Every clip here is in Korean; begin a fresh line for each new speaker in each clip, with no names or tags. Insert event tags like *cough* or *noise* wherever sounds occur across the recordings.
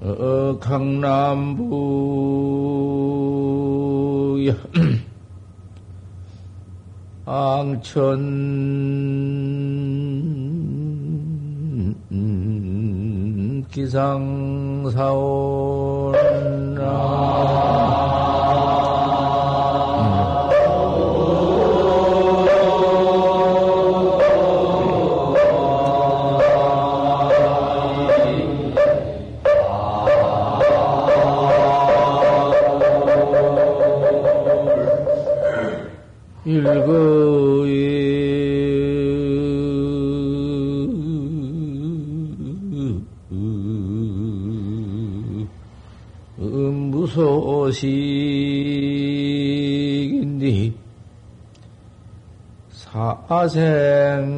어, 강남부. *clears throat* 앙천. 기상사원 사생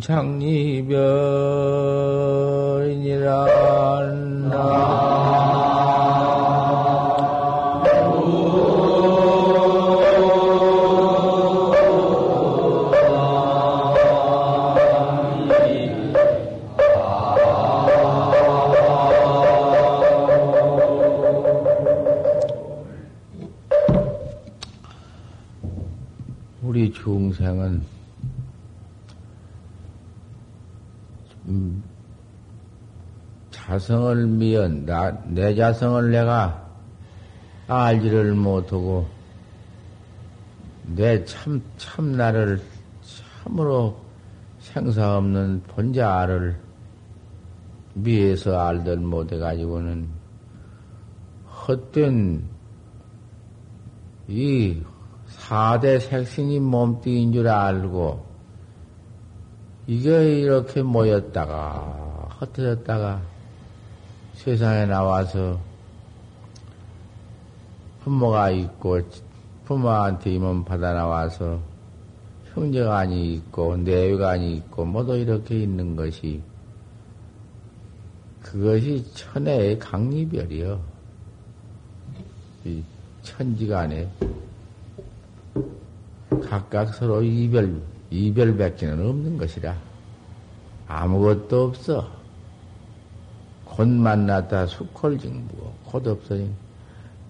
장리별이니라 자성을 미연 나, 내 자성을 내가 알지를 못하고 내 참 참나를 참으로 생사 없는 본자를 미에서 알들 못해 가지고는 헛된 이 사대 색신이 몸뚱인 줄 알고 이게 이렇게 모였다가 흩어졌다가 세상에 나와서 부모가 있고 부모한테 임원 받아 나와서 형제간이 있고 내외간이 있고 모두 이렇게 있는 것이 그것이 천혜의 강리별이요. 이 천지간에 각각 서로 이별, 이별 밖에는 없는 것이라. 아무것도 없어. 곧 만났다 수콜증부고, 곧 없어요.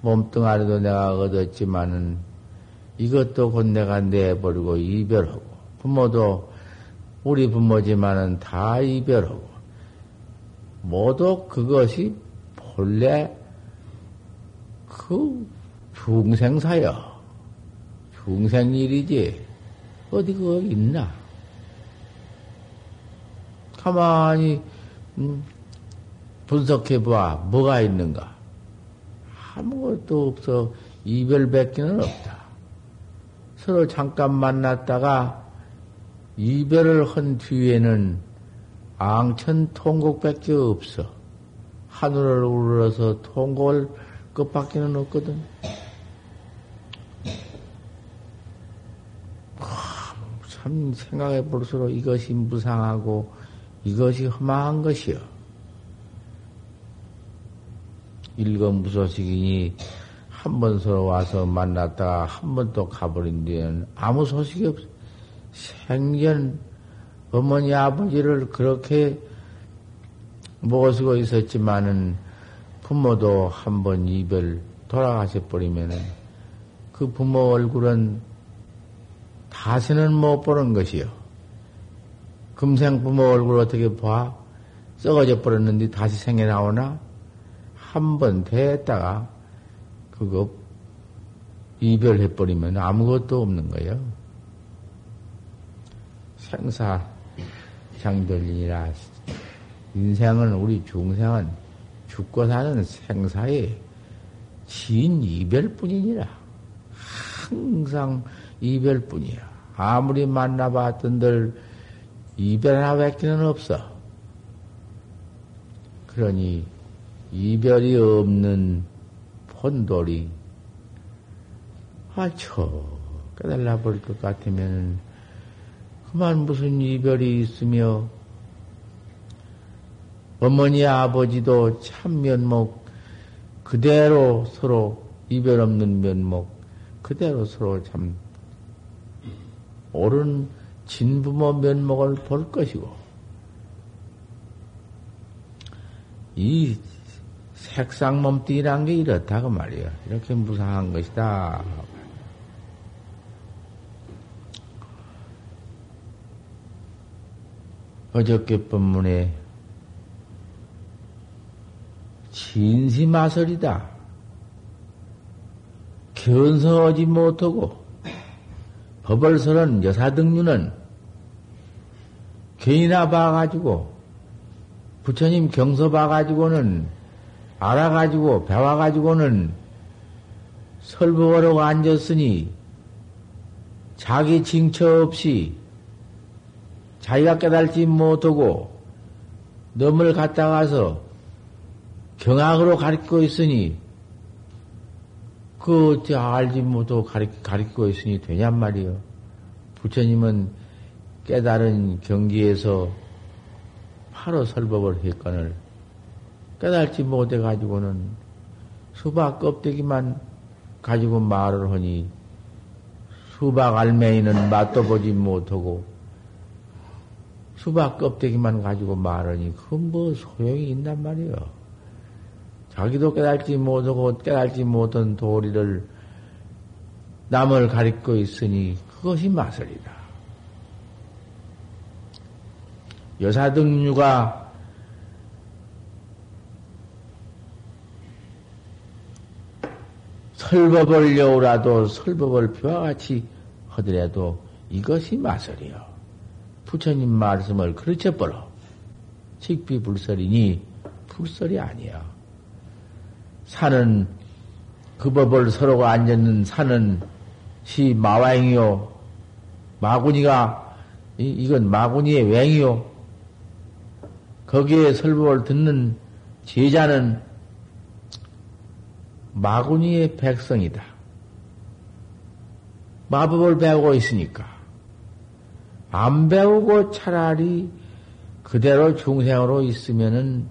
몸뚱아리도 내가 얻었지만은, 이것도 곧 내가 내버리고 이별하고, 부모도 우리 부모지만은 다 이별하고, 모두 그것이 본래 그 중생사여. 중생일이지. 어디 그거 있나? 가만히, 음, 분석해봐. 뭐가 있는가? 아무것도 없어. 이별밖에는 없다. 서로 잠깐 만났다가 이별을 한 뒤에는 앙천 통곡밖에 없어. 하늘을 우러러서 통곡을 끝밖에는 없거든. 참 생각해 볼수록 이것이 무상하고 이것이 험한 것이요. 일검무소식이니 한 번 서로 와서 만났다가 한 번 또 가버린 뒤에는 아무 소식이 없어. 생전 어머니 아버지를 그렇게 모시고 있었지만은 부모도 한 번 이별 돌아가셔 버리면은 그 부모 얼굴은 다시는 못 보는 것이요. 금생 부모 얼굴 어떻게 봐? 썩어져 버렸는데 다시 생겨 나오나? 한번 됐다가 그거 이별해버리면 아무것도 없는 거예요. 생사 장별이라 인생은 우리 중생은 죽고 사는 생사의 진 이별뿐이니라. 항상 이별뿐이야. 아무리 만나봤던들 이별 하나밖에는 없어. 그러니 이별이 없는 본돌이. 아처 깨달아 버릴 것 같으면 그만 무슨 이별이 있으며 어머니 아버지도 참 면목 그대로 서로 이별 없는 면목 그대로 서로 참 옳은 진부모 면목을 볼 것이고 이 색상 몸뚱이란 게 이렇다고 말이야. 이렇게 무상한 것이다. 어저께 법문에 진시마설이다. 견성하지 못하고 법을 서는 여사등류는 개인나 봐가지고 부처님 경서 봐가지고는 알아가지고 배워가지고는 설법하려고 앉았으니 자기 징처 없이 자기가 깨달지 못하고 넘을 갔다 가서 경악으로 가르치고 있으니 그 알지 못하고 가르치고 있으니 되냔 말이요. 부처님은 깨달은 경기에서 바로 설법을 했거늘 깨달지 못해 가지고는 수박 껍데기만 가지고 말을 하니 수박 알맹이는 맛도 보지 못하고 수박 껍데기만 가지고 말하니 그건 뭐 소용이 있단 말이요. 자기도 깨달지 못하고 깨달지 못한 도리를 남을 가리고 있으니 그것이 마설이다. 여사등류가 설법을 여우라도 설법을 표와 같이 하더라도 이것이 마설이요. 부처님 말씀을 그르쳐버려. 식비 불설이니 불설이 아니야. 산은 그 법을 서로가 앉았는 산은 시 마왕이요. 마구니가 이, 이건 마구니의 웽이요. 거기에 설법을 듣는 제자는 마구니의 백성이다. 마법을 배우고 있으니까. 안 배우고 차라리 그대로 중생으로 있으면은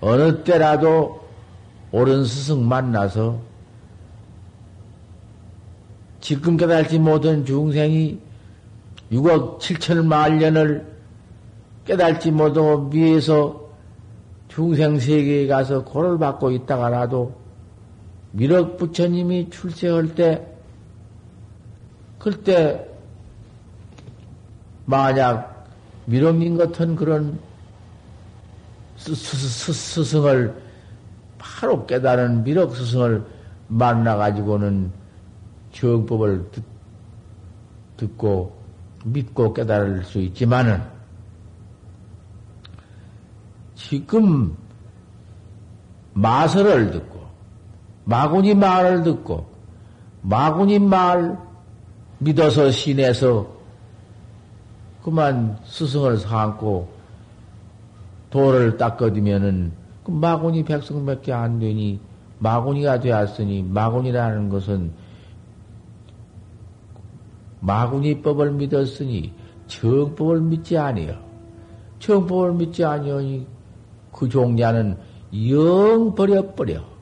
어느 때라도 옳은 스승 만나서 지금 깨달지 못한 중생이 6억 7천만 년을 깨달지 못하고 위에서 중생 세계에 가서 고를 받고 있다가라도 미륵 부처님이 출세할 때 그때 만약 미륵님 같은 그런 스승을 바로 깨달은 미륵 스승을 만나가지고는 정법을 듣, 고 믿고 깨달을 수 있지만은 지금 마설을 듣고 마구니 말을 듣고 마구니 말 믿어서 신에서 그만 스승을 삼고 도를 닦아두면은 그 마구니 백성밖에 안 되니 마구니가 되었으니 마구니라는 것은 마구니법을 믿었으니 정법을 믿지 아니요. 정법을 믿지 아니오니 그 종자는 영 버려버려.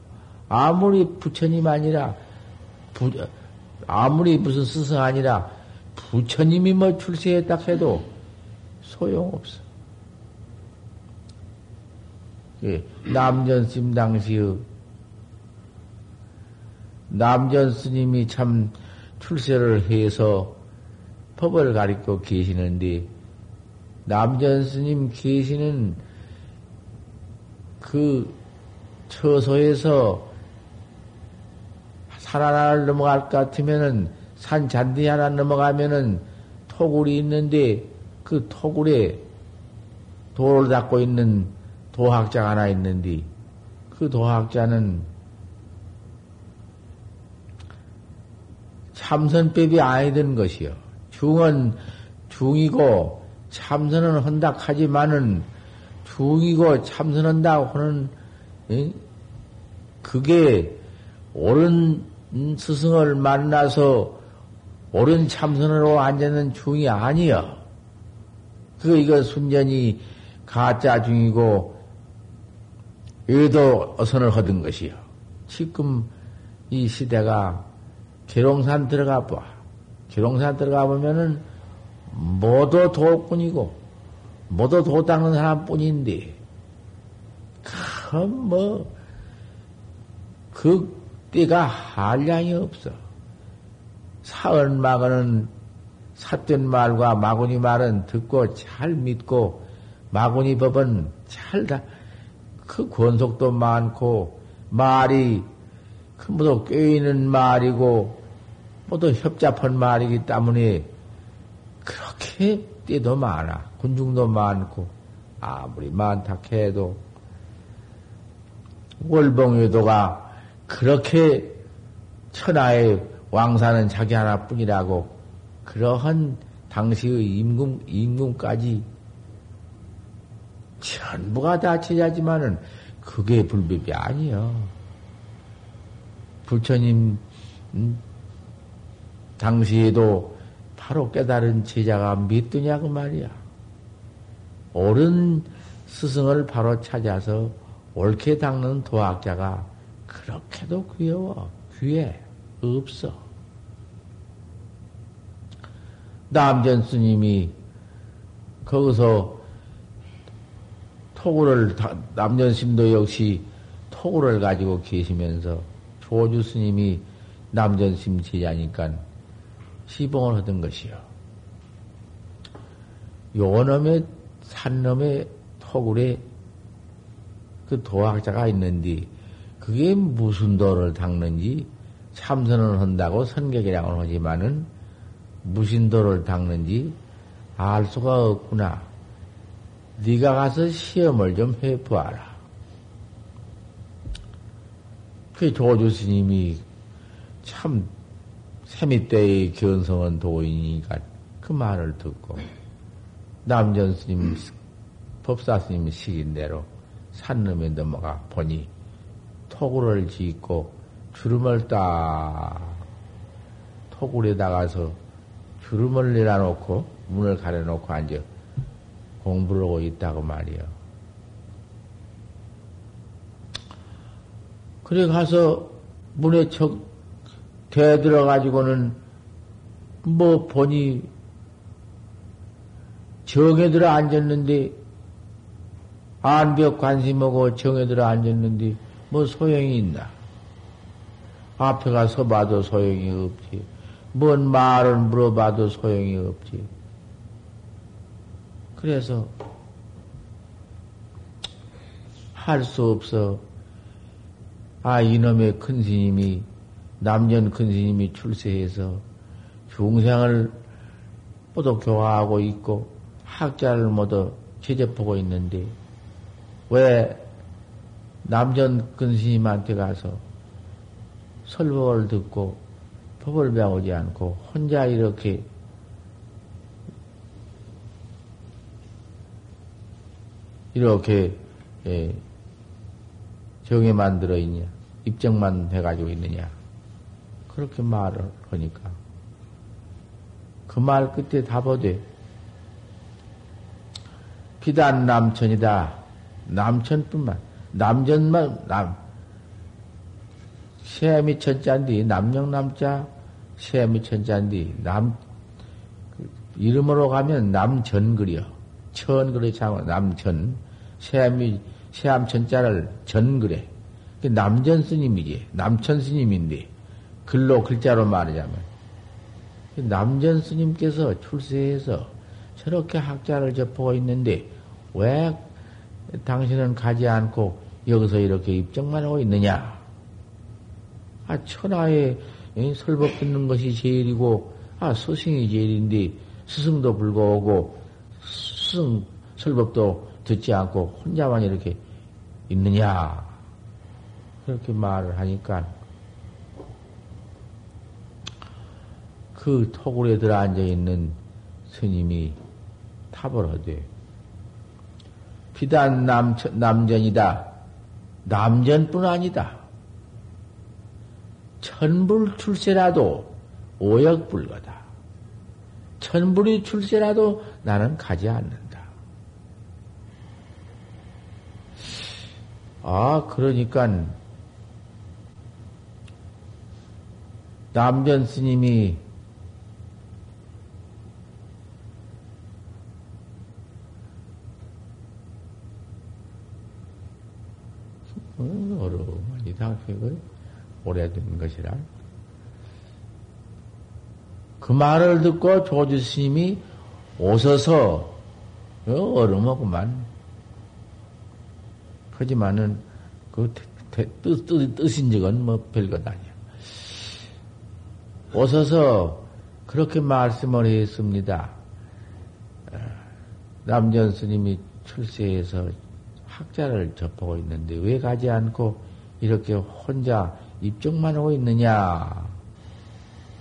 아무리 부처님 아니라 부, 아무리 무슨 스승 아니라 부처님이 뭐 출세했다 해도 소용없어. 예, 남전 스님 당시의 남전 스님이 참 출세를 해서 법을 가리고 계시는데 남전 스님 계시는 그 처소에서 산 하나를 넘어갈 것 같으면은 산 잔디 하나 넘어가면은 토굴이 있는데 그 토굴에 돌을 닦고 있는 도학자가 하나 있는데 그 도학자는 참선법이 아니던 것이요. 중은 중이고 참선은 한다 하지만은 중이고 참선한다고 하는 그게 옳은 스승을 만나서 옳은 참선으로 앉는 중이 아니여. 그 이거 순전히 가짜 중이고 의도 어선을 허든 것이요. 지금 이 시대가 계룡산 들어가 봐. 계룡산 들어가 보면은 모두 도꾼이고 모두 도 닦는 사람뿐인데 그뭐 그 때가 한량이 없어. 사은 마거는 삿된 말과 마구니 말은 듣고 잘 믿고 마구니 법은 잘 다 그 권속도 많고 말이 그 모두 꿰이는 말이고 모두 협잡한 말이기 때문에 그렇게 때도 많아 군중도 많고 아무리 많다 해도 월봉유도가 그렇게 천하의 왕사는 자기 하나뿐이라고 그러한 당시의 임금, 임금까지 전부가 다 제자지만은 그게 불법이 아니요. 부처님, 음, 당시에도 바로 깨달은 제자가 믿더냐고 말이야. 옳은 스승을 바로 찾아서 옳게 닦는 도학자가 그렇게도 귀여워. 귀해. 없어. 남전 스님이 거기서 토구를, 남전 스님도 역시 토구를 가지고 계시면서 조주 스님이 남전 스님 제자니까 시봉을 하던 것이요. 요놈의 산놈의 토굴에 그 도학자가 있는데 그게 무슨 도를 닦는지 참선을 한다고 선객이라고 하지만은 무슨 도를 닦는지 알 수가 없구나. 네가 가서 시험을 좀 해보아라. 그 조주 스님이 참 세미 때의 견성은 도인이니까 그 말을 듣고 남전 스님 법사 스님 시킨 대로 산름에 넘어가 보니 토굴을 짓고 주름을 딱 토굴에 나가서 주름을 내려놓고 문을 가려놓고 앉아 공부를 하고 있다고 말이요. 그래 가서 문에 척 대들어가지고는 뭐 보니 정에 들어 앉았는데 안벽 관심하고 정에 들어 앉았는데 뭐 소용이 있나? 앞에 가서 봐도 소용이 없지. 뭔 말을 물어봐도 소용이 없지. 그래서 할 수 없어. 아, 이놈의 큰 스님이, 남년 큰 스님이 출세해서 중생을 모두 교화하고 있고 학자를 모두 제접하고 있는데 왜 남전 근스님한테 가서 설법을 듣고 법을 배우지 않고 혼자 이렇게 이렇게 예, 정에 만 들어 있냐 입장만 해가지고 있느냐. 그렇게 말을 하니까. 그 말 끝에 답어되 비단 남천이다. 남천뿐만, 남전만, 남, 세미 천자인데, 남영 남자, 세미 천자인데, 남, 그 이름으로 가면 남전그려. 천그려 장어, 남전. 세미, 세암 천자를 전그래. 남전 스님이지. 남천 스님인데, 글로 글자로 말하자면. 남전 스님께서 출세해서 저렇게 학자를 접하고 있는데, 왜 당신은 가지 않고 여기서 이렇게 입장만 하고 있느냐? 아, 천하에 설법 듣는 것이 제일이고, 아, 스승이 제일인데, 스승도 불구하고, 스승 설법도 듣지 않고 혼자만 이렇게 있느냐? 그렇게 말을 하니까, 그 토굴에 들어 앉아 있는 스님이 탑을 하되, 비단 남, 남전이다. 남전뿐 아니다. 천불 출세라도 오역불거다. 천불이 출세라도 나는 가지 않는다. 아, 그러니까, 남전 스님이 어려우니다. 그 오래된 것이라. 그 말을 듣고 조지 스님이 오서서 얼음하구만. 하지만은 그 뜻, 뜻, 뜻인 적은 뭐 별것 아니야. 오서서 그렇게 말씀을 했습니다. 어, 남전 스님이 출세해서 학자를 접하고 있는데 왜 가지 않고 이렇게 혼자 입증만 하고 있느냐?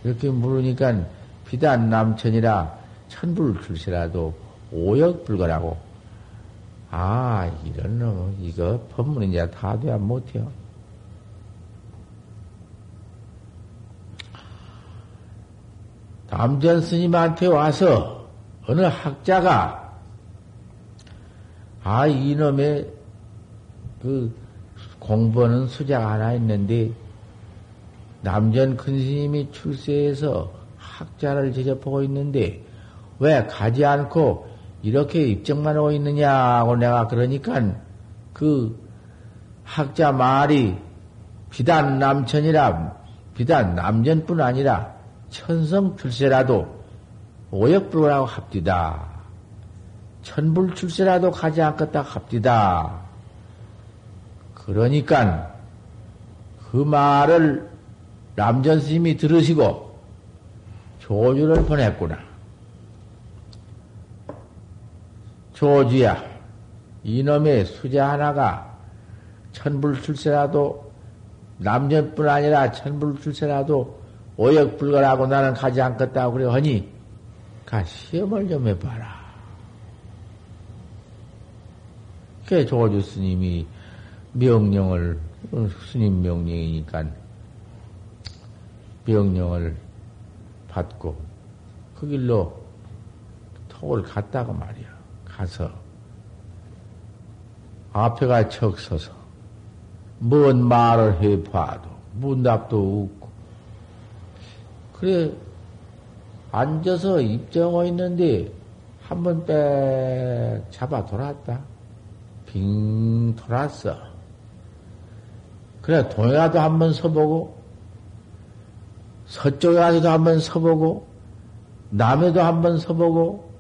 이렇게 물으니까 비단 남천이라 천불 출세라도 오역불가라고. 아, 이런 놈, 이거 법문이냐 다 돼야 못해요. 남전 스님한테 와서 어느 학자가 아, 이놈의 그 공부하는 수자가 하나 있는데, 남전 큰 스님이 출세해서 학자를 제접하고 있는데, 왜 가지 않고 이렇게 입증만 하고 있느냐고 내가 그러니까 그 학자 말이 비단 남천이라, 비단 남전뿐 아니라 천성 출세라도 오역불가라고 합디다. 천불 출세라도 가지 않겠다 합디다. 그러니까 그 말을 남전 스님이 들으시고 조주를 보냈구나. 조주야, 이놈의 수자 하나가 천불 출세라도 남전뿐 아니라 천불 출세라도 오역불가라고 나는 가지 않겠다고 그래 하니 가 시험을 좀 해봐라. 그 조주 스님이 명령을, 스님 명령이니까 명령을 받고 그 길로 톡을 갔다고 말이야. 가서 앞에가 척 서서 뭔 말을 해봐도 문답도 없고 그래 앉아서 입정하고 있는데 한번빽 잡아 돌았다. 빙 돌았어. 그래, 동해가도 한 번 서보고, 서쪽에 가서도 한번 서보고, 남에도 한번 서보고,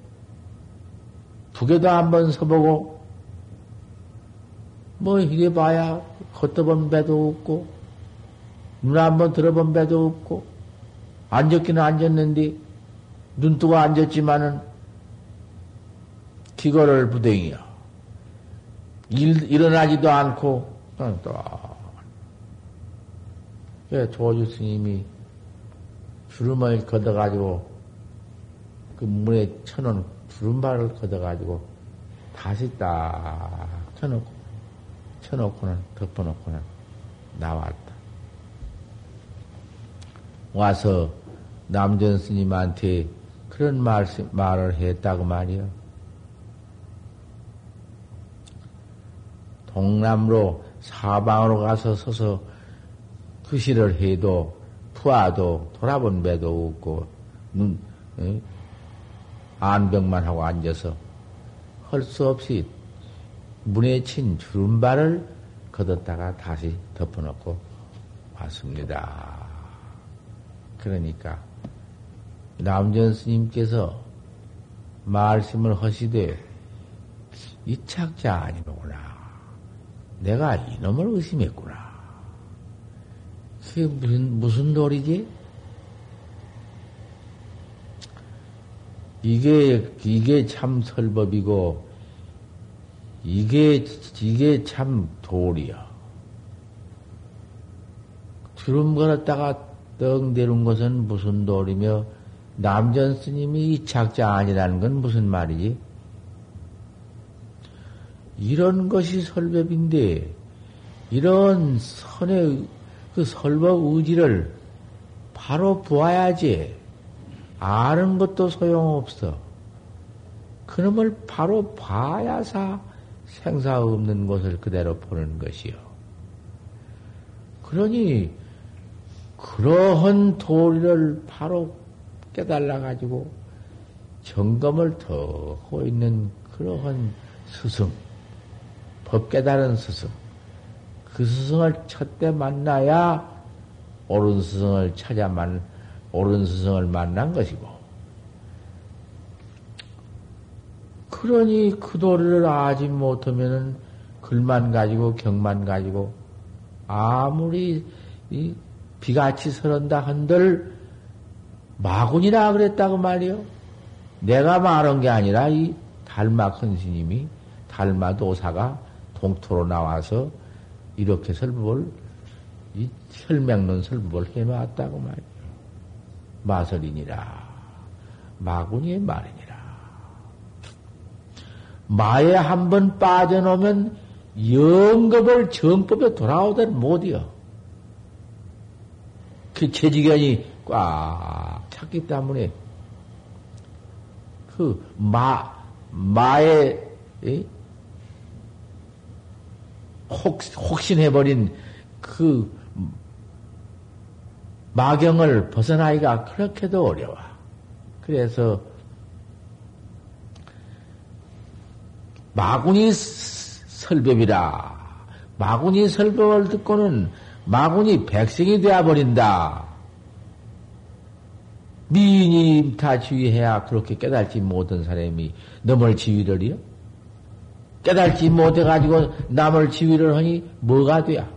북에도 한번 서보고, 뭐, 이래 봐야, 걷어본 배도 없고, 눈 한번 들어본 배도 없고, 앉았기는 앉았는데, 눈 뜨고 앉았지만은, 기거를 부댕이야. 일, 일어나지도 않고, 또, 예, 조주 스님이 주름을 걷어가지고, 그 문에 쳐놓은 주름발을 걷어가지고, 다시 딱 쳐놓고, 쳐놓고는, 덮어놓고는 나왔다. 와서 남전 스님한테 그런 말, 말을 했다고 말이요. 동남로 사방으로 가서 서서 그시를 해도 푸아도 돌아본 배도 없고 눈 에? 안병만 하고 앉아서 할 수 없이 문에 친 주름발을 걷었다가 다시 덮어놓고 왔습니다. 그러니까 남전 스님께서 말씀을 하시되 이 착자 아니로구나. 내가 이놈을 의심했구나. 그게 무슨, 무슨 도리지? 이게, 이게 참 설법이고, 이게, 이게 참 도리야. 주름 걸었다가 떡 내린 것은 무슨 도리며, 남전 스님이 이 착자 아니라는 건 무슨 말이지? 이런 것이 설법인데, 이런 선의 그 설법 의지를 바로 보아야지. 아는 것도 소용없어. 그놈을 바로 봐야사 생사 없는 것을 그대로 보는 것이요. 그러니 그러한 도리를 바로 깨달아 가지고 점검을 더 하고 있는 그러한 스승, 법 깨달은 스승, 그 스승을 첫 때 만나야 옳은 스승을 찾아 만, 옳은 스승을 만난 것이고, 그러니 그 도리를 아지 못하면은 글만 가지고 경만 가지고 아무리 비같이 서른다 한들 마군이라 그랬다고 말이요. 내가 말한 게 아니라 이 달마 큰 스님이 달마 도사가 동토로 나와서 이렇게 설법을 이 설명론 설법을 해놨다고 말이요. 마설이니라 마군이의 말이니라. 마에 한 번 빠져놓으면 영겁을 정법에 돌아오들 못이요. 그 재지견이 꽉 찼기 때문에 그 마, 마의, 혹, 혹신해버린 그 마경을 벗어나기가 그렇게도 어려워. 그래서 마군이 설법이라. 마군이 설법을 듣고는 마군이 백성이 되어버린다. 미인이 다 지휘해야 그렇게 깨달지 못한 사람이 넘을 지휘를이요? 깨달지 못해가지고 남을 지휘를 하니 뭐가 돼야?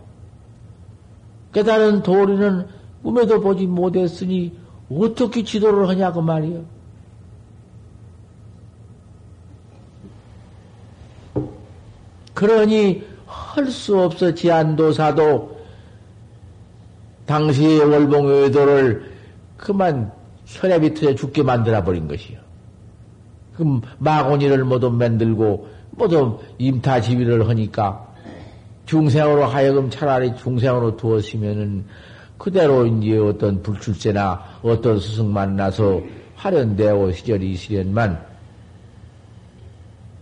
깨달은 도리는 꿈에도 보지 못했으니 어떻게 지도를 하냐고 말이요. 그러니 할 수 없어 지안도사도 당시의 월봉외도를 그만 터져 죽게 만들어 버린 것이요. 그럼 마고니를 모두 만들고 모두 임타 지위를 하니까 중생으로 하여금 차라리 중생으로 두었으면은 그대로 이제 어떤 불출세나 어떤 스승 만나서 화련되어 시절이 있으련만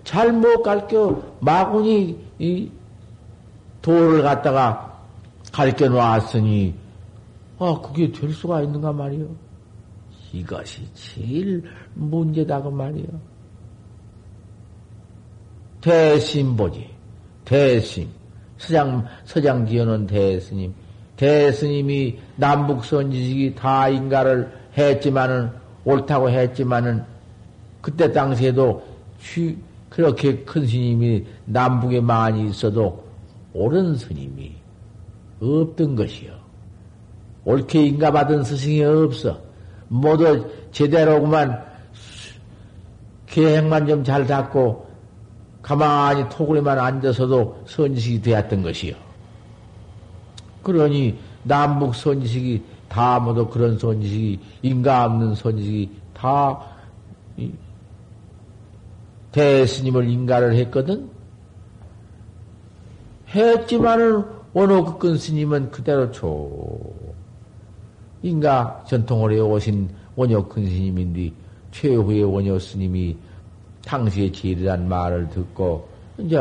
잘못 가르쳐 마군이 이 도를 갖다가 가르쳐 놓았으니 아 그게 될 수가 있는가 말이요. 이것이 제일 문제다고 말이요. 대신보지, 대신. 서장, 서장 지어놓은 대스님. 대스님이 남북선지식이 다 인가를 했지만은, 옳다고 했지만은, 그때 당시에도 취, 그렇게 큰 스님이 남북에 많이 있어도 옳은 스님이 없던 것이요. 옳게 인가받은 스승이 없어. 모두 제대로구만 계획만 좀 잘 잡고 가만히 토굴에만 앉아서도 선지식이 되었던 것이요. 그러니 남북 선지식이 다 모두 그런 선지식이 인가 없는 선지식이 다 대스님을 인가를 했거든. 했지만은 원호극근 스님은 그대로 조 인가 전통을 해오신 원효 큰 스님인데 최후의 원효 스님이 당시의 제일이란 말을 듣고 이제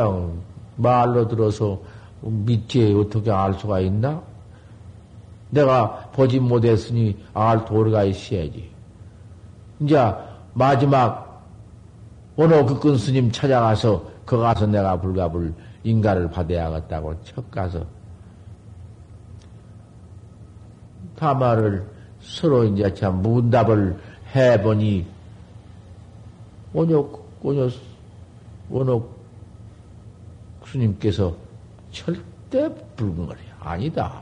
말로 들어서 믿지 어떻게 알 수가 있나? 내가 보지 못했으니 알 도리가 있어야지. 이제 마지막 원호 극근 스님 찾아가서 그 가서 내가 불가불 인가를 받아야겠다고 첫 가서 타마를 서로 이제 참 문답을 해보니 원욕 원욕 원옥 스님께서 절대 붉은 거래 아니다.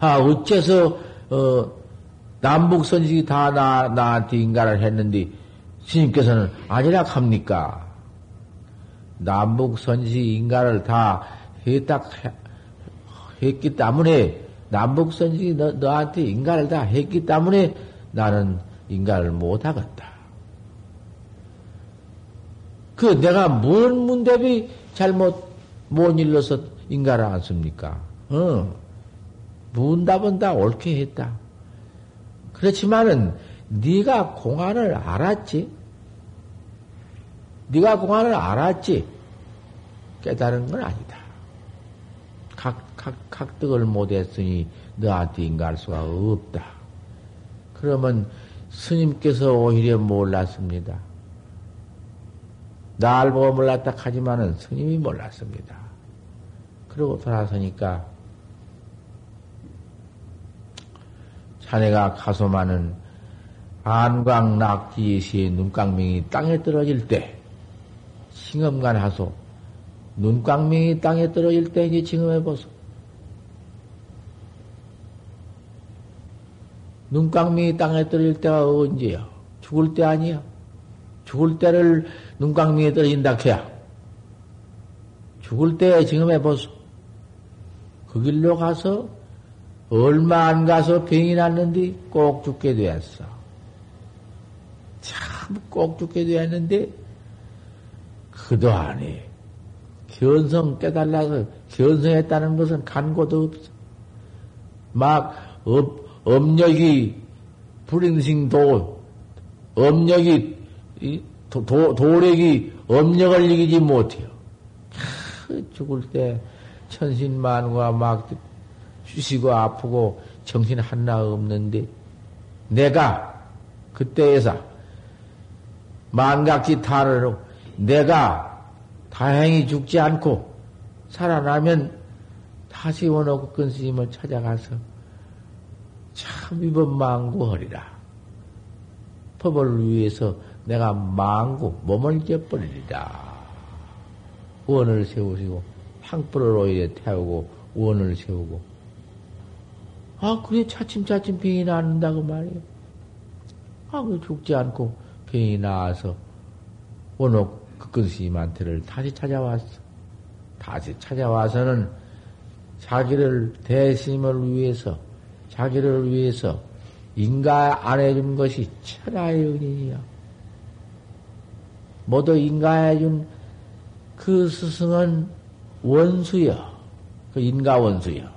아 어째서 어, 남북 선식이 다 나, 나한테 인가를 했는데 스님께서는 아니라 합니까? 남북 선식 인가를 다 했다 했기 때문에 남북 선식이 너, 너한테 인가를 다 했기 때문에 나는 인가를 못 하겠다. 그 내가 뭔 문대비 잘못 못 일러서 인가를 안 씁니까? 어. 문답은 다 옳게 했다. 그렇지만은 네가 공안을 알았지. 네가 공안을 알았지. 깨달은 건 아니다. 각 각득을 못했으니 너한테 인가할 수가 없다. 그러면 스님께서 오히려 몰랐습니다. 날 보고 몰랐다 하지만은 스님이 몰랐습니다. 그러고 돌아서니까 자네가 가소마는 안광 낙지시의 눈깡명이 땅에 떨어질 때 징엄간 하소 눈깡명이 땅에 떨어질 때 이제 징엄해 보소. 눈깡명이 땅에 떨어질 때가 언제야? 죽을 때 아니야. 죽을 때를 눈깡명이 떨어진다 해야. 죽을 때 징엄해 보소. 그 길로 가서 얼마 안 가서 병이 났는데 꼭 죽게 되었어. 참 꼭 죽게 되었는데 그도안에 견성 깨달라서 견성했다는 것은 간고도 없어. 막 업, 업력이 불인승도 업력이 도, 도, 도력이 업력을 이기지 못해요. 죽을 때 천신만과 막 쉬시고 아프고 정신 하나 없는데 내가 그때에서 만각지 탈을 내가 다행히 죽지 않고 살아나면 다시 원호구 근 스님을 찾아가서 참 이번 망구허리라. 법을 위해서 내가 망구 몸을 깨버리리라. 원을 세우시고 향불을 오히려 태우고 원을 세우고 아 그래 차츰차츰 병이 낫는다고 말이에요. 아, 그 죽지 않고 병이 나와서 원옥 극근 스님한테를 다시 찾아왔어. 다시 찾아와서는 자기를 대스님을 위해서 자기를 위해서 인가 안 해준 것이 천하의 은인이야. 모두 인가해준 그 스승은 원수야. 그 인가 원수야.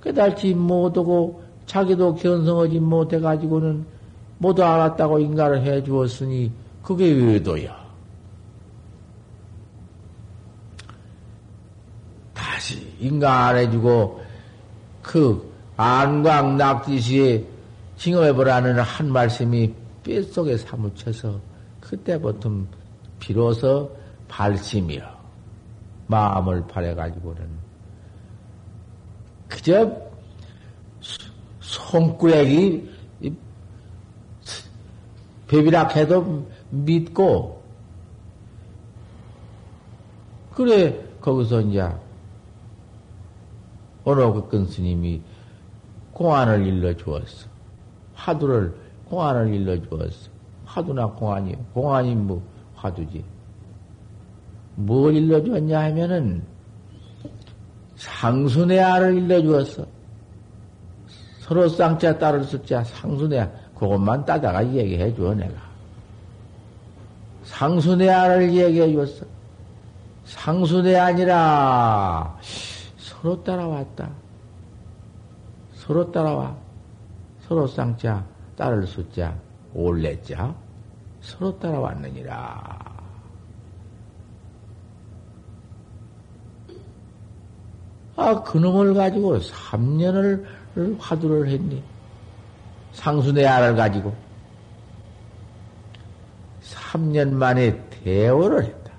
깨달지 못하고 자기도 견성하지 못해가지고는 모두 알았다고 인가를 해 주었으니 그게 의도야. 다시 인가 안 해주고 그 안광 낙지시에 징업해보라는 한 말씀이 뼛속에 사무쳐서 그때부터 비로소 발심이여 마음을 발해가지고는 그저 손구레기 배비락 해도 믿고 그래 거기서 이제 어느 그근 스님이 공안을 일러 주었어. 화두를 공안을 일러 주었어. 화두나 공안이 공안이 뭐 화두지. 뭘 일러 주었냐 하면은 상순의 알을 일러주었어. 서로 쌍자 따를 숫자 상순의 그것만 따다가 얘기해 줘 내가. 상순의 알을 얘기해 줬어. 상순의 아니라 서로 따라왔다. 서로 따라와. 서로 쌍자 따를 숫자 올레자 서로 따라왔느니라. 아, 그놈을 가지고 3년을 화두를 했니? 상순의 알을 가지고 3년 만에 대오를 했다.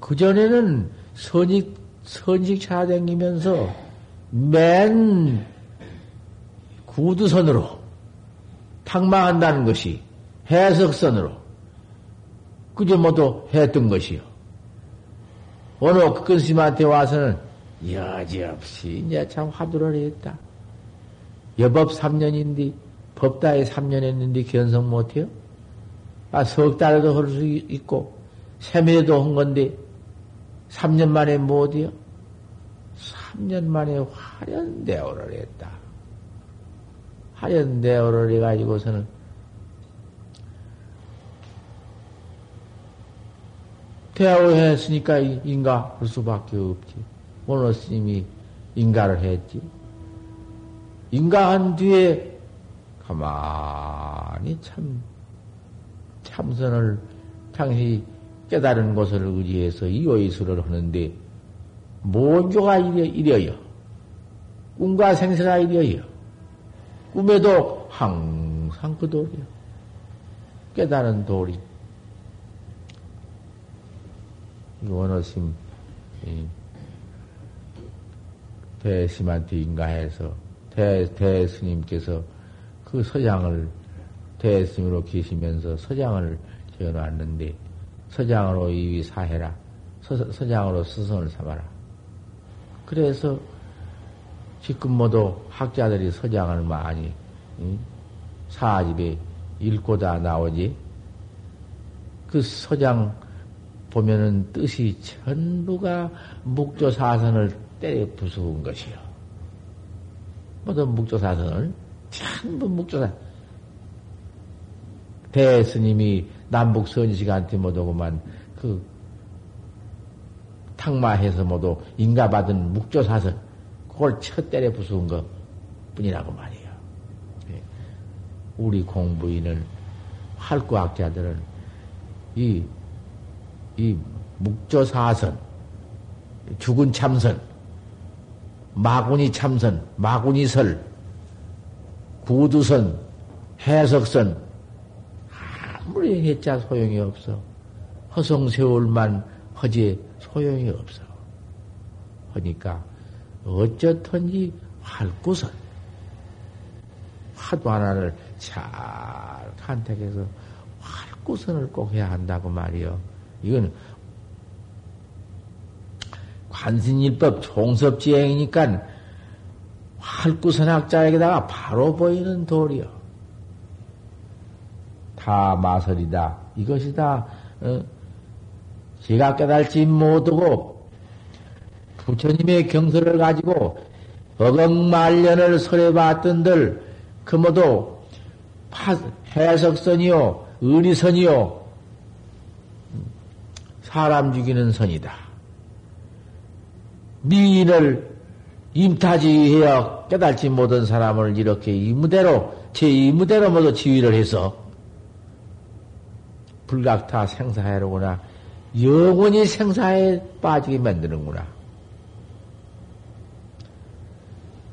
그전에는 선익, 선식 찾아다니면서 맨 구두선으로 탁망한다는 것이 해석선으로 그저 모두 했던 것이요. 어느 그 스님한테 와서는 여지없이 이제 참 화두를 했다. 여법 3년인데 법다에 3년 했는데 견성 못해요? 아, 석 달에도 할 수 있고, 세매도 한 건데, 3년 만에 못이요? 3년 만에 화련대오를 했다. 화련대오를 해가지고서는 대화했으니까 인가 할 수밖에 없지. 오늘 스님이 인가를 했지. 인가한 뒤에 가만히 참, 참선을 당시 깨달은 것을 의지해서 이오이수를 하는데 모조가 이려, 이려요. 꿈과 생사가 이려요. 꿈에도 항상 그 도리요. 깨달은 도리. 원어심, 대스님한테 인가해서 대, 대스님께서 그 서장을 대스님으로 계시면서 서장을 지어놨는데 서장으로 이위 사해라. 서, 서장으로 스승을 삼아라. 그래서 지금 모두 학자들이 서장을 많이 응? 사집에 읽고 다 나오지. 그 서장 보면은 뜻이 전부가 묵조사선을 때려 부수은 것이요. 모든 묵조사선을 전부 묵조사. 대스님이 남북 선지식한테 못오고만 그 탁마해서 모두 인가받은 묵조사선 그걸 쳐 때려 부수은 것 뿐이라고 말이에요. 예. 우리 공부인은 활구학자들은 이, 이 묵조사선, 죽은 참선, 마구니 참선, 마구니설, 구두선, 해석선, 아무리 해자 소용이 없어. 허송세월만 허지 소용이 없어. 하니까 어쩌든지 활구선, 화두 하나를 잘 간택해서 활구선을 꼭 해야 한다고 말이요. 이건 관신일법 총섭지행이니까 활구선학자에게다가 바로 보이는 도리요. 다 마설이다. 이것이 다, 어, 제가 깨달지 못하고 부처님의 경서를 가지고 어경말년을 설해봤던들 그 모두 해석선이요, 의리선이요, 사람 죽이는 선이다. 미인을 임타지해야 깨달지 못한 사람을 이렇게 이무대로, 제 이무대로 모두 지휘를 해서 불각타 생사해로구나. 영원히 생사에 빠지게 만드는구나.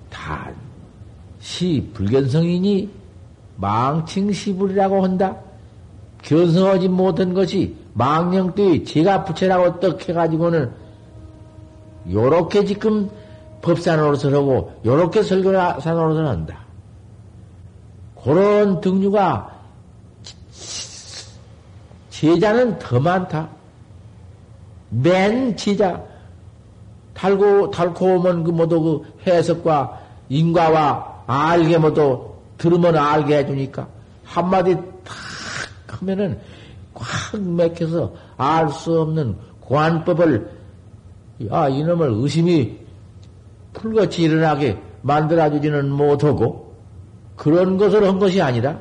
단, 시, 불견성이니 망칭시불이라고 한다. 견성하지 못한 것이 망령되이 제가 부채라고 떡 해가지고는 요렇게 지금 법산으로서 하고 요렇게 설교산으로서 한다. 그런 등류가 제자는 더 많다. 맨 제자 달고 오면 그 모두 그 해석과 인과와 알게 모두 들으면 알게 해주니까 한마디 탁 하면은 꽉 맥혀서 알 수 없는 관법을 야 이놈을 의심이 풀같이 일어나게 만들어주지는 못하고 그런 것을 한 것이 아니라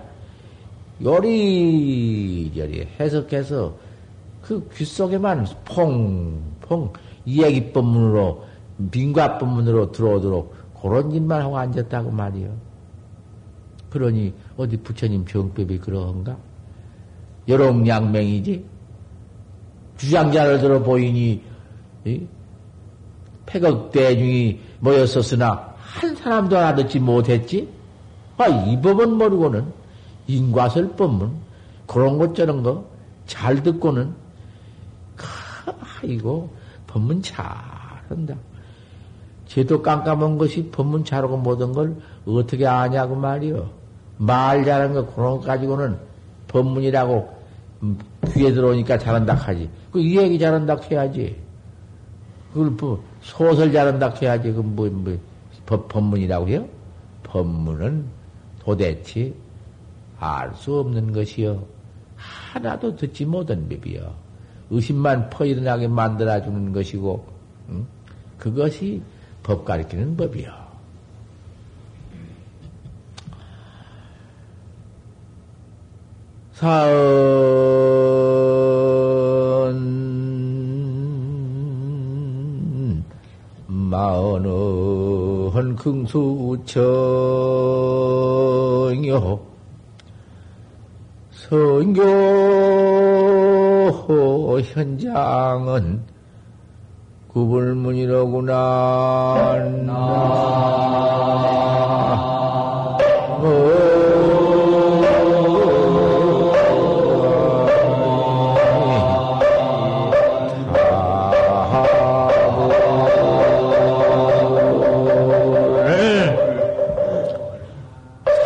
요리저리 해석해서 그 귀 속에만 퐁퐁 이야기법문으로 빈과법문으로 들어오도록 그런 짓만 하고 앉았다고 말이요. 그러니 어디 부처님 정법이 그러한가? 여롱양맹이지? 주장자를 들어 보이니 폐극 대중이 모였었으나 한 사람도 알아듣지 못했지? 아, 이 법은 모르고는 인과설 법문 그런 것 저런 거 잘 듣고는 아이고 법문 잘한다. 쟤도 깜깜한 것이 법문 잘하고 모든 걸 어떻게 아냐고 말이요. 말 잘하는 거 그런 거 가지고는 법문이라고 음, 귀에 들어오니까 잘한다 하지. 그이 얘기 잘한다 해야지. 그걸 뭐 소설 잘한다 해야지. 그 뭐, 뭐, 법, 법문이라고 해요? 법문은 도대체 알 수 없는 것이요. 하나도 듣지 못한 법이요. 의심만 퍼 일어나게 만들어주는 것이고, 응? 그것이 법 가르치는 법이요. 사은 마언의 흥수우청요 선교 현장은 그 구불문이로구나.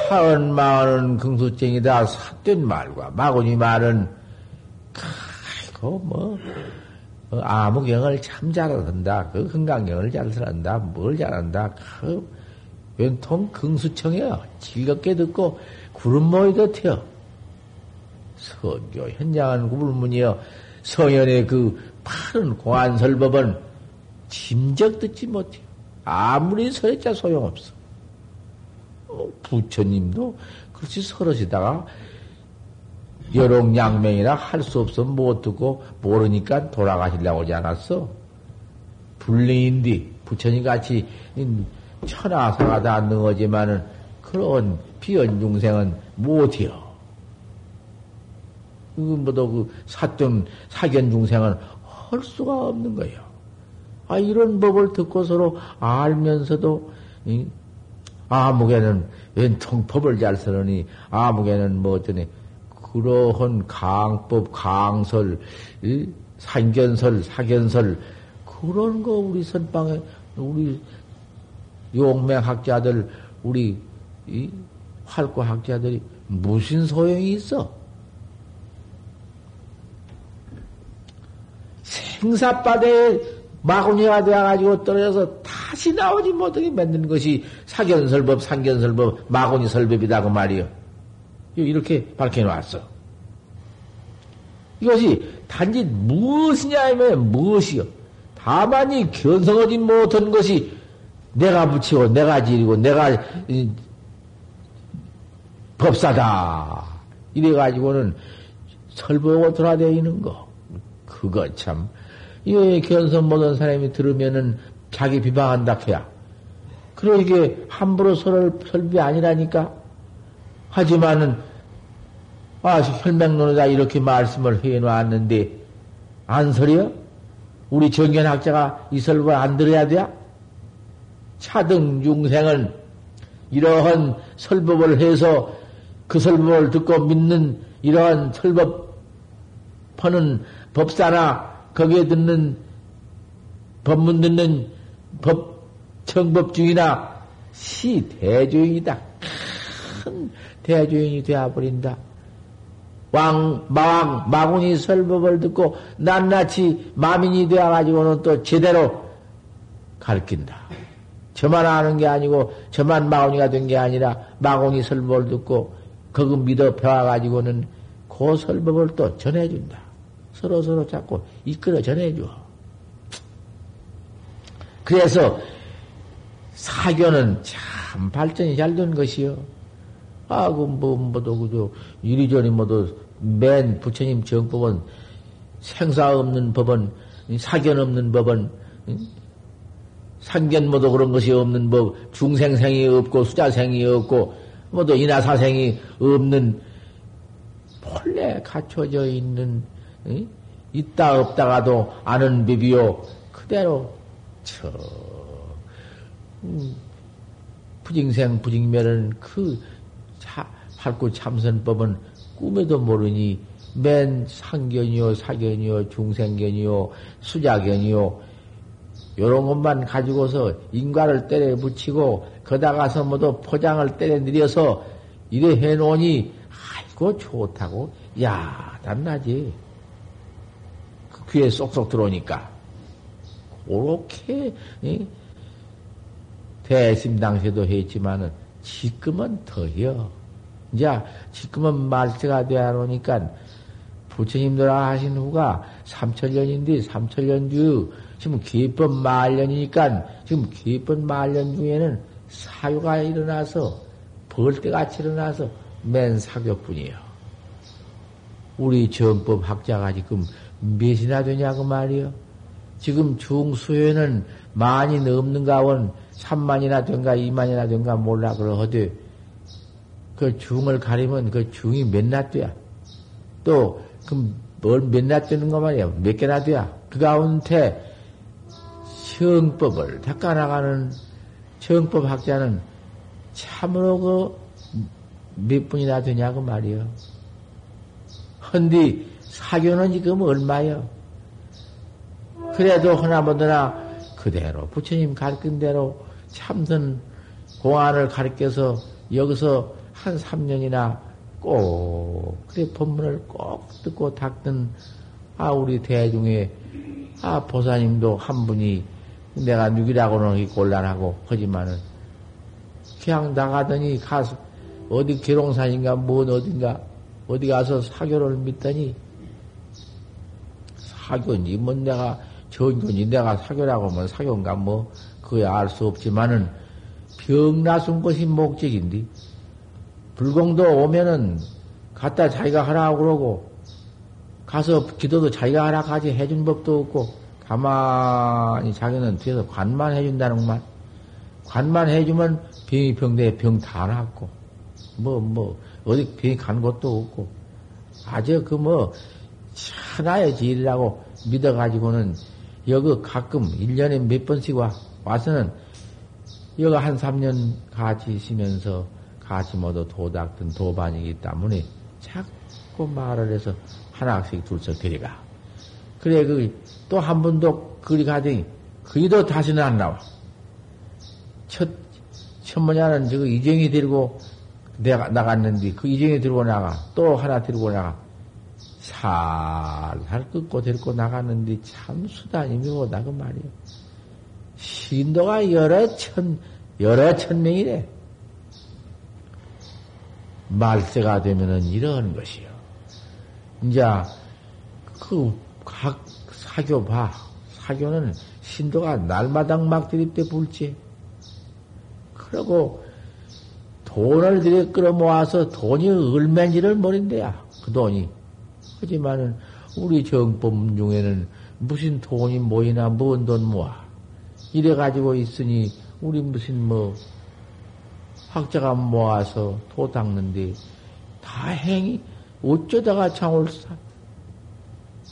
사은 마은 긍수쟁이다 삿된 말과 마구니 말은 아이고 뭐, 뭐 아무경을 참 잘한다. 그 건강경을 잘 쓰는다. 뭘 잘한다. 그 웬통 긍수청이야. 즐겁게 듣고 구름 모이 듯해요. 선교 현장한 구불문이여 성현의 그 파른 공안설법은 짐적 듣지 못해요. 아무리 서했자 소용없어. 어, 부처님도 그렇지 서러지다가 여롱양명이나 할수 없어 못 듣고 모르니까 돌아가시려고 하지 않았어? 불리인디 부처님 같이 천하사가 다 능하지만은 그런 비연 중생은 못해요. 그보다 그 사돈 사견 중생은 할 수가 없는 거예요. 아 이런 법을 듣고 서로 알면서도 아무개는 웬통 법을 잘 쓰느니 아무개는 뭐 어쩌니 그러한 강법, 강설, 상견설, 사견설 그런 거 우리 선방에 우리 용맹학자들 우리 이 활구학자들이 무슨 소용이 있어? 생사바다에 마구니가 되어가지고 떨어져서 다시 나오지 못하게 만드는 것이 사견설법, 상견설법, 마구니 설법이다 그 말이요. 이렇게 밝혀놓았어. 이것이 단지 무엇이냐 하면 무엇이요. 다만이 견성하지 못한 것이 내가 붙이고 내가 지리고 내가 법사다. 이래가지고는 설법하고 돌아다니는 거. 그거 참 이에 견성 못한 사람이 들으면은 자기 비방한다 해야. 그러게 함부로 서로 설비 아니라니까. 하지만은 아 혈맹론이다 이렇게 말씀을 해놓았는데 안 설이요? 우리 정견학자가 이 설법을 안 들어야 돼? 차등 중생은 이러한 설법을 해서 그 설법을 듣고 믿는 이러한 설법 퍼는 법사나 거기에 듣는 법문 듣는 법 청법 중이나 시대주인이다. 큰 대주인이 되어버린다. 왕, 마왕, 마군이 설법을 듣고 낱낱이 마민이 되어가지고는 또 제대로 가르친다. 저만 아는 게 아니고 저만 마군이가 된 게 아니라 마군이 설법을 듣고 그거 믿어 배워가지고는 그 설법을 또 전해준다. 서로 서로 자꾸 이끌어 전해줘. 그래서 사교는 참 발전이 잘 된 것이요. 아, 그, 뭐, 뭐도, 그저, 이리저리 뭐도, 맨 부처님 정법은 생사 없는 법은, 사견 없는 법은, 상견 뭐도 그런 것이 없는 법, 중생생이 없고, 수자생이 없고, 뭐도 인하사생이 없는, 본래 갖춰져 있는 있다 없다가도 아는 비비요. 그대로 저 음, 부징생 부징멸은 그 차, 활구 참선법은 꿈에도 모르니 맨 상견이요 사견이요 중생견이요 수자견이요 요런 것만 가지고서 인과를 때려 붙이고 거다가서 뭐도 포장을 때려 내려서 이래 해 놓으니 아이고 좋다고 야 단나지 귀에 쏙쏙 들어오니까. 그렇게, 대심 당시에도 했지만은, 지금은 더요. 이제, 지금은 말세가 되어 놓으니까, 부처님들 하신 후가 3천년인데, 3천년 중, 지금 기쁜 말년이니까, 지금 기쁜 말년 중에는 사유가 일어나서, 벌떼같이 일어나서, 맨 사교뿐이에요. 우리 정법 학자가 지금 몇이나 되냐고 말이요. 지금 중수에는 많이 넘는 가 원 3만이나 된가 2만이나 된가 몰라 그러거든. 그 중을 가리면 그 중이 몇나 돼야. 또, 그 뭘몇나 되는 거 말이야. 몇 개나 돼야. 그 가운데 정법을 닦아나가는 정법 학자는 참으로 그 몇 분이나 되냐고 말이요. 헌디 사교는 지금 얼마요? 그래도 하나보다나 그대로 부처님 가르친 대로 참선 공안을 가르쳐서 여기서 한 3년이나 꼭 그래 법문을 꼭 듣고 닦던 아 우리 대중에 아 보사님도 한 분이 내가 누기라고는 곤란하고 하지만은 그냥 나가더니 가서 어디 계룡산인가 뭔 어딘가 어디 가서 사교를 믿더니 사교니 뭐 내가 전교니 내가 사교라고 하면 사교인가 뭐 그게 알수 없지만은 병 나순 것이 목적인데 불공도 오면은 갖다 자기가 하라고 그러고 가서 기도도 자기가 하라 가지 해준 법도 없고 가만히 자기는 뒤에서 관만 해준다는 말. 관만 해주면 병이 병대 병다 낫고 뭐뭐 뭐, 어디 병이 간 것도 없고. 아주 그 뭐 하나의 질이라고 믿어가지고는 여기 가끔 1년에 몇 번씩 와, 와서는 여기 한 3년 같이 있으면서 모두 도닥든 도반이기 때문에 자꾸 말을 해서 하나씩 둘씩 데려가. 그래, 그, 또 한 번도 그리 가더니, 그이도 다시는 안 나와. 첫, 천모냐는 저거 이정이 들고 내가 나갔는데, 그 이정이 들고 나가. 또 하나 들고 나가. 살살 끊고 데리고 나갔는데, 참 수단이 묘하다, 그 말이요. 신도가 여러 천, 여러 천 명이래. 말세가 되면은 이런 것이요. 이제 그 각 사교 봐. 사교는 신도가 날마당 막 들이대 불지. 그러고 돈을 들여 끌어모아서 돈이 얼마인지를 모른대야. 그 돈이. 하지만은 우리 정법 중에는 무슨 돈이 모이나 뭔 돈 모아. 이래 가지고 있으니 우리 무슨 뭐 학자가 모아서 도 닦는데 다행히 어쩌다가 사,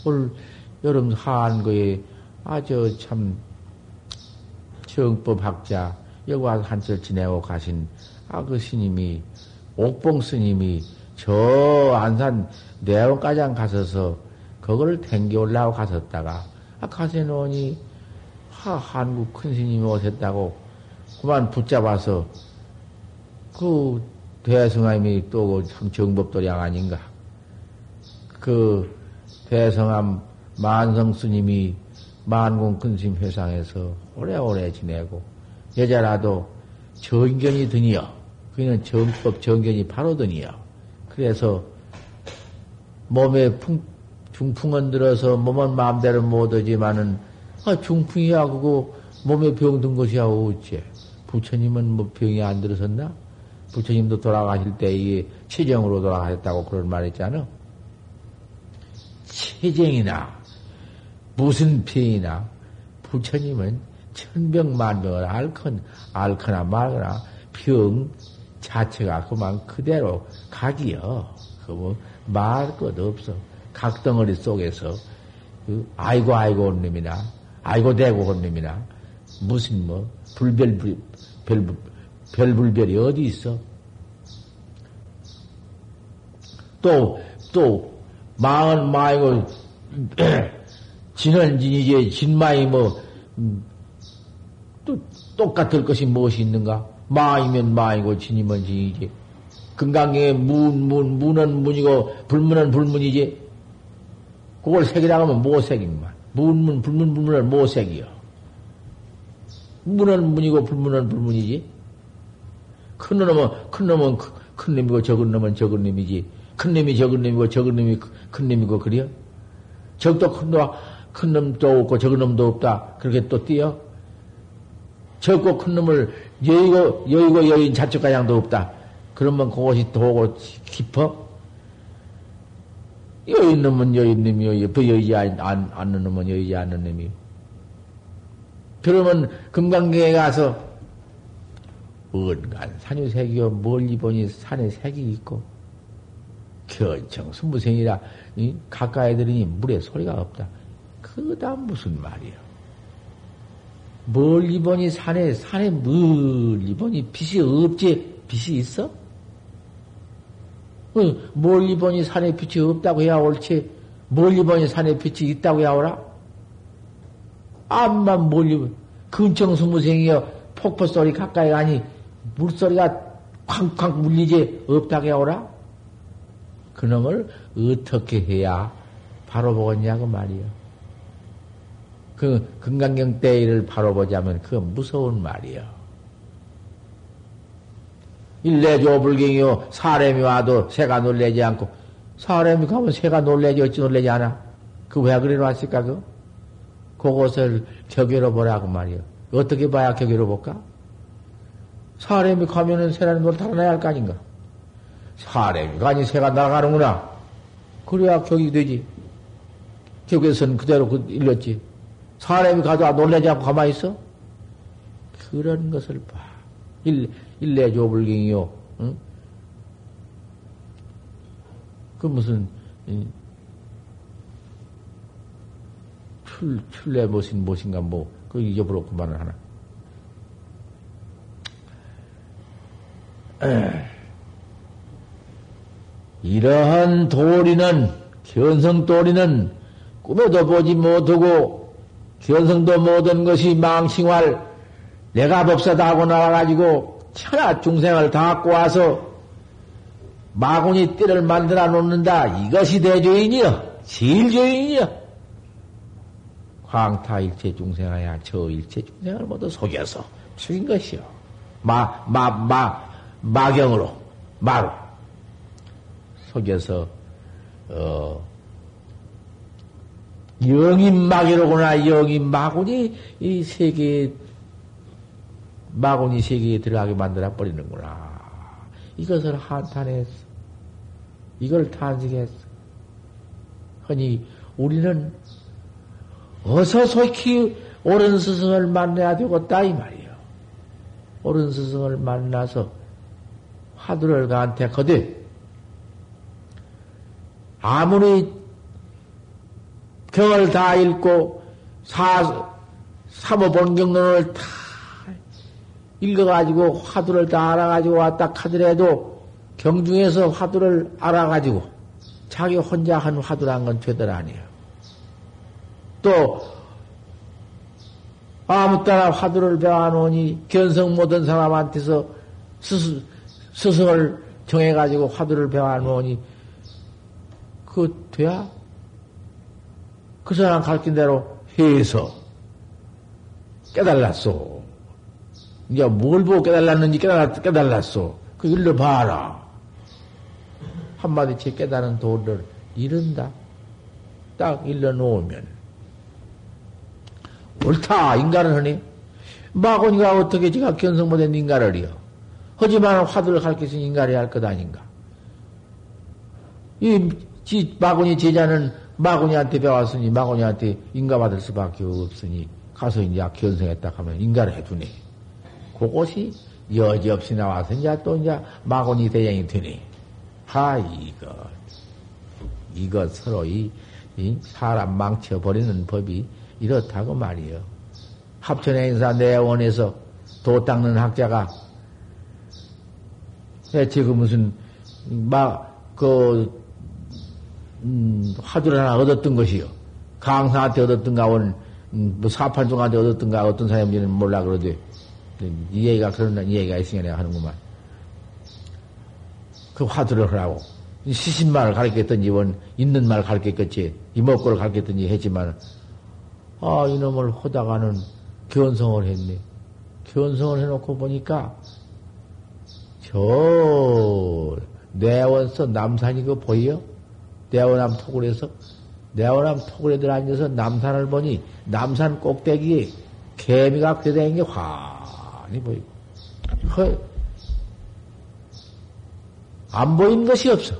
올 여름 하한 거에 아주 참 정법 학자 여기 와서 한철 지내고 가신 아 그 스님이 옥봉 스님이 저 안산 내원가장 가서서 그거를 댕겨 올라고 갔었다가 아 가세 놓으니 하 한국 큰 스님이 오셨다고 그만 붙잡아서 그 대성함이 또그 정법도량 아닌가. 그 대성함 만성 스님이 만공 근심 회상에서 오래오래 지내고 여자라도 정견이 드니요. 그는 정법 정견이 바로 드니요. 그래서 몸에 풍, 중풍은 들어서 몸은 마음대로 못하지만은 아, 중풍이야 그거 몸에 병든 것이야 어째 부처님은 뭐 병이 안 들어섰나? 부처님도 돌아가실 때 이게 체정으로 돌아가셨다고 그런 말 했잖아. 체정이나 무슨 병이나 부처님은 천병만병을 앓건 앓거나 말거나 병 자체가 그만 그대로 각이여. 그뭐 말 것 없어. 각덩어리 속에서 그 아이고 아이고 온 놈이나 아이고 대고 온 놈이나 무슨 뭐 불별 별 별불별이 어디 있어? 또, 또, 망은 마이고, 진은 진이지, 진마이 뭐, 음, 또, 똑같을 것이 무엇이 있는가? 마이면 마이고, 진이면 진이지. 금강경에 문, 문, 문은 문이고, 불문은 불문이지. 그걸 색이라고 하면 모색입니다. 문문, 불문, 불문은 모색이요. 문은 문이고, 불문은 불문이지. 큰 놈은, 큰 놈은 큰 놈이고, 적은 놈은 적은 놈이지. 큰 놈이 적은 놈이고, 적은 놈이 큰 놈이고, 그래요? 적도 큰 놈, 큰 놈도 없고, 적은 놈도 없다. 그렇게 또 띄어? 적고 큰 놈을 여의고, 여의고 여인 자축가량도 없다. 그러면 그것이 도고 깊어? 여인 놈은 여인 놈이요. 그 여의지 않는 놈은 여의지 않는 놈이요. 그러면 금강경에 가서 언간 산유색이요 멀리 보니 산에 색이 있고 견청 순무생이라 가까이 들으니 물에 소리가 없다. 그다 무슨 말이요? 멀리 보니 산에, 산에 멀리 보니 빛이 없지? 빛이 있어? 어, 멀리 보니 산에 빛이 없다고 해야 옳지? 멀리 보니 산에 빛이 있다고 해야 오라? 암만 멀리, 근청수무생이여 폭포 소리 가까이 가니 물소리가 쾅쾅 물리지 해야 오라? 그놈을 어떻게 해야 바로 보겠냐고 말이요. 그 금강경 때를 바로 보자면 그 무서운 말이요. 일내조 불경이요. 사람이 와도 새가 놀래지 않고 사람이 가면 새가 놀래지 어찌 놀래지 않아? 그 왜 그래 놨을까 그? 그것을 격여로 보라고 말이요. 어떻게 봐야 격여로 볼까? 사람이 가면은 새라는 걸 달아나야 할 거 아닌가? 사람이 가니 새가 나가는구나. 그래야 격이 되지. 격에서는 그대로 그 일렀지. 사람이 가져와 놀래지 않고 가만히 있어? 그런 것을 봐. 일, 일내조불경이요. 응? 그 무슨, 출, 출래 무엇인 무엇인가 뭐, 그 잊어버렸구만을 하나. 이러한 도리는, 견성 도리는 꿈에도 보지 못하고 견성도 모든 것이 망칭할 내가 법사다 하고 나와가지고 천하 중생을 다 갖고 와서 마구니 띠를 만들어 놓는다. 이것이 대조인이여. 제일조인이여. 광타일체 중생아야 저 일체 중생을 모두 속여서 죽인 것이요. 마, 마, 마, 마경으로, 마로. 속여서, 어, 영인마기로구나, 영인마군이 이 세계에, 마군이 세계에 들어가게 만들어 버리는구나. 이것을 한탄했어. 이걸 탄식했어. 허니, 우리는 어서 속히 옳은 스승을 만나야 되겠다, 이 말이요. 옳은 스승을 만나서 화두를 간택하되, 아무리 경을 다 읽고 사, 사모본경론을 다 읽어가지고 화두를 다 알아가지고 왔다 하더라도 경중에서 화두를 알아가지고 자기 혼자 한 화두란 건 되들 아니에요. 또 아무 따라 화두를 배워놓으니 견성 못한 사람한테서 스승, 스승을 정해가지고 화두를 배워놓으니 그 돼야? 그 사람 가르친 대로 해서 깨달았어. 이제 뭘 보고 깨달았는지 깨달았, 깨달았어. 그 일러 봐라. 한마디 치 깨달은 도를 이른다. 딱 일러 놓으면. 옳다. 인간을 하니? 마고니가 어떻게 지가 견성 못한 인간을이요? 하지만 화두를 가르치신 인간이 할것 아닌가? 이, 지, 마고니 제자는 마구니한테 배웠으니 마구니한테 인가받을 수밖에 없으니 가서 이제 견성했다 하면 인가를 해주네. 그것이 여지없이 나와서 이제 또 이제 마구니 대장이 되네. 하, 이거. 이거 서로 이, 이 사람 망쳐버리는 법이 이렇다고 말이요. 합천행사 내원에서 도 닦는 학자가 지금 무슨 막, 그, 음, 화두를 하나 얻었던 것이요. 강사한테 얻었던가, 온, 음, 뭐 사판종한테 얻었던가, 어떤 사람인지는 몰라 그러되, 이 얘기가 그런 이 얘기가 있으니까 내가 하는구만. 그 화두를 하라고. 시신말을 가르쳤던지, 원, 있는 말 가르쳤겠지, 이목구를 가르쳤던지 했지만, 아, 이놈을 하다가는 견성을 했네. 견성을 해놓고 보니까, 저, 내원서 남산이 그 보여? 대원암 토굴에서 대원암 토굴에 들어 앉아서 남산을 보니 남산 꼭대기에 개미가 그대다니는 게 환히 보이고 허, 안 보이는 것이 없어.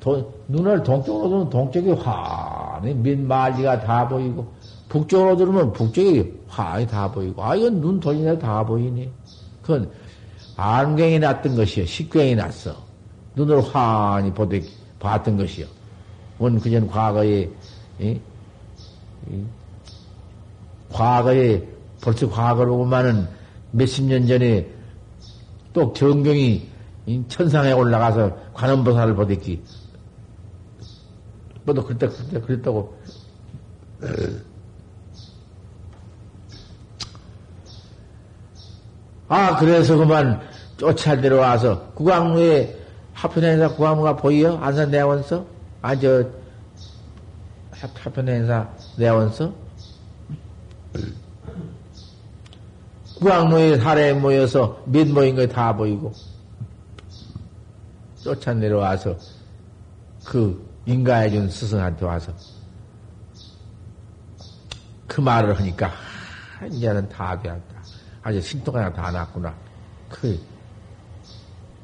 도, 눈을 동쪽으로 두면 동쪽이 환히 민말리가 다 보이고 북쪽으로 들으면 북쪽이 환히 다 보이고 아 이건 눈 돌리나 다 보이니. 그건 안경이 났던 것이요. 식경이 났어. 눈을 환히 보되, 봤던 것이요. 원 그전 과거에 이, 이, 과거에 벌써 과거로 보면은 몇십 년 전에 또 정경이 천상에 올라가서 관음보살을 보댔기. 뭐도 그때, 그때 그랬다고. 아, 그래서 그만 쫓아 내려와서 구강로에 하편행사 구강로가 보여? 안산 내원서? 아, 저, 하편행사 내원서? 구강로에 사례에 모여서 몇 모인 거 다 보이고, 쫓아 내려와서 그 인가해준 스승한테 와서 그 말을 하니까, 아, 이제는 다 되었다. 아주 신통하나 다 났구나. 그,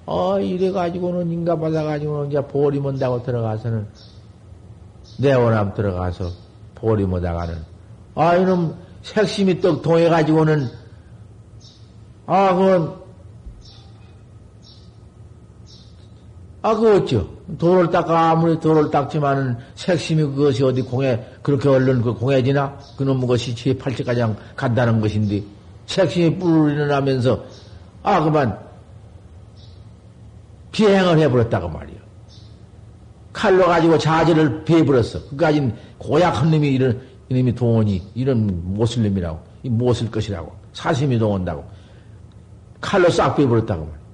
어, 이래가지고는 인가 받아가지고는 이제 보리 못다고 들어가서는 내원함 들어가서 보리 못하가는 아, 이놈 색심이 떡 동해가지고는 아, 그건 아, 그 어쩌? 돌을 닦아, 아무리 돌을 닦지만은 색심이 그것이 어디 공에, 그렇게 얼른 그 공해지나? 그놈 것이 제 팔찌가장 간다는 것인데, 색심이 뿔 일어나면서, 아, 그만, 비행을 해버렸다고 말이요. 칼로 가지고 자재를 비해버렸어. 그까진 고약한 놈이 이런, 이놈이 동원이, 이런 못쓸 놈이라고, 이 못쓸 것이라고, 사심이 동원다고. 칼로 싹 비해버렸다고 말이요.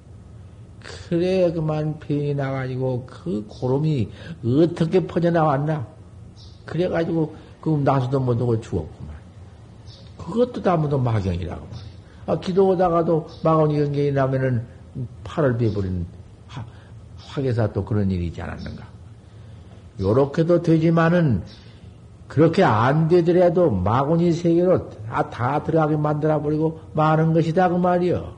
그래, 그만 병이 나가지고, 그 고름이 어떻게 퍼져나왔나? 그래가지고, 그 나수도 못하고 죽었구만. 그것도 다 모두 마경이라고 말이야. 아, 기도 오다가도 마경이 경계이 나면은 팔을 베버리는 화계사 또 그런 일이 있지 않았는가. 요렇게도 되지만은 그렇게 안 되더라도 마구니 세계로 다, 다 들어가게 만들어버리고 많은 것이다 그 말이요.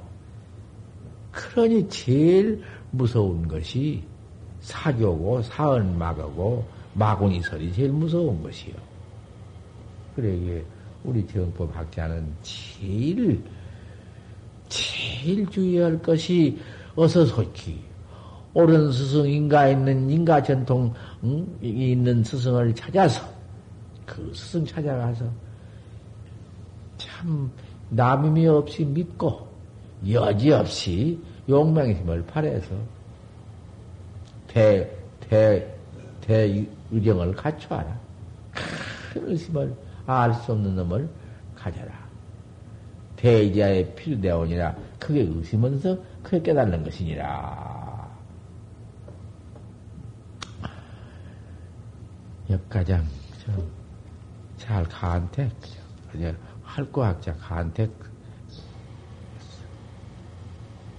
그러니 제일 무서운 것이 사교고 사언마가고 마구니설이 제일 무서운 것이요. 그래 우리 정법 학자는 제일 제일 주의할 것이 어서 속히 옳은 스승, 인가 있는 인가 전통 응? 있는 스승을 찾아서 그 스승 찾아가서 참 남임이 없이 믿고 여지없이 용맹의 힘을 발해서 대, 대, 대의정을 갖춰라. 큰 의심을 알 수 없는 놈을 가져라. 대의자의 필대원이라 크게 의심하면서 크게 깨닫는 것이니라. 역가장, 잘 가한테, 그죠? 할거학자 가한테,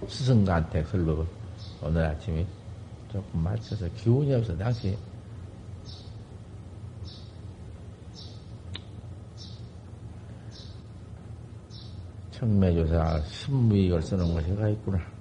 스승가한테 설법을 오늘 아침에 조금 맞춰서 기운이 없어, 당시. 청매조사 신무익을 쓰는 것이 가 있구나.